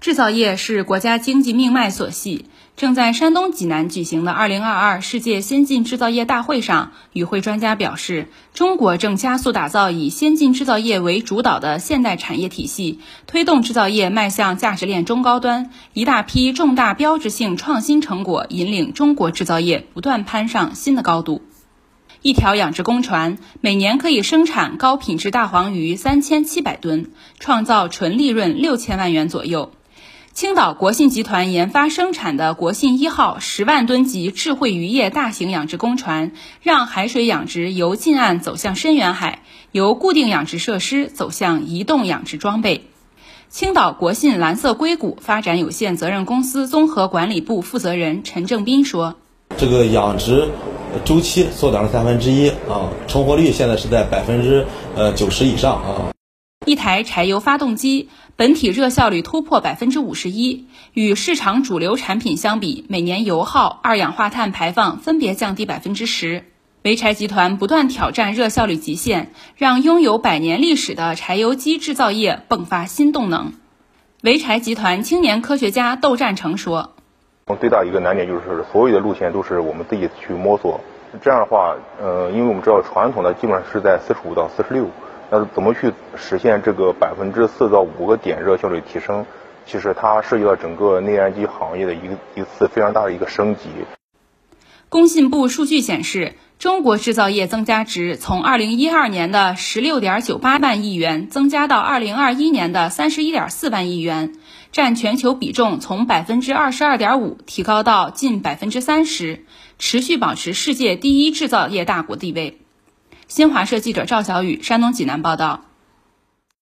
制造业是国家经济命脉所系。正在山东济南举行的2022世界先进制造业大会上，与会专家表示，中国正加速打造以先进制造业为主导的现代产业体系，推动制造业迈向价值链中高端。一大批重大标志性创新成果引领中国制造业不断攀上新的高度。一条养殖公船每年可以生产高品质大黄鱼三千七百吨，创造纯利润六千万元左右。青岛国信集团研发生产的国信一号十万吨级智慧渔业大型养殖公船，让海水养殖由近岸走向深远海，由固定养殖设施走向移动养殖装备。青岛国信蓝色硅谷发展有限责任公司综合管理部负责人陈正斌说：“这个养殖周期缩短了三分之一啊，成活率现在是在百分之呃九十以上啊。”一台柴油发动机本体热效率突破百分之五十一，与市场主流产品相比，每年油耗、二氧化碳排放分别降低百分之十。潍柴集团不断挑战热效率极限，让拥有百年历史的柴油机制造业迸发新动能。潍柴集团青年科学家窦占成说：“最大一个难点就是所有的路线都是我们自己去摸索，这样的话，呃，因为我们知道传统的基本上是在四十五到四十六。”那怎么去实现这个百分之四到五个点热效率提升？其实它涉及到整个内燃机行业的一个一次非常大的一个升级。工信部数据显示，中国制造业增加值从二零一二年的十六点九八万亿元增加到二零二一年的三十一点四万亿元，占全球比重从百分之二十二点五提高到近百分之三十，持续保持世界第一制造业大国地位。新华社记者赵小雨，山东济南报道。